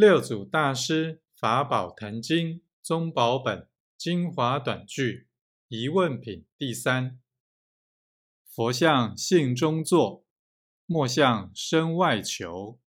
六祖大师法宝坛经宗宝本精华短句疑问品第三：佛像性中坐，莫向身外求。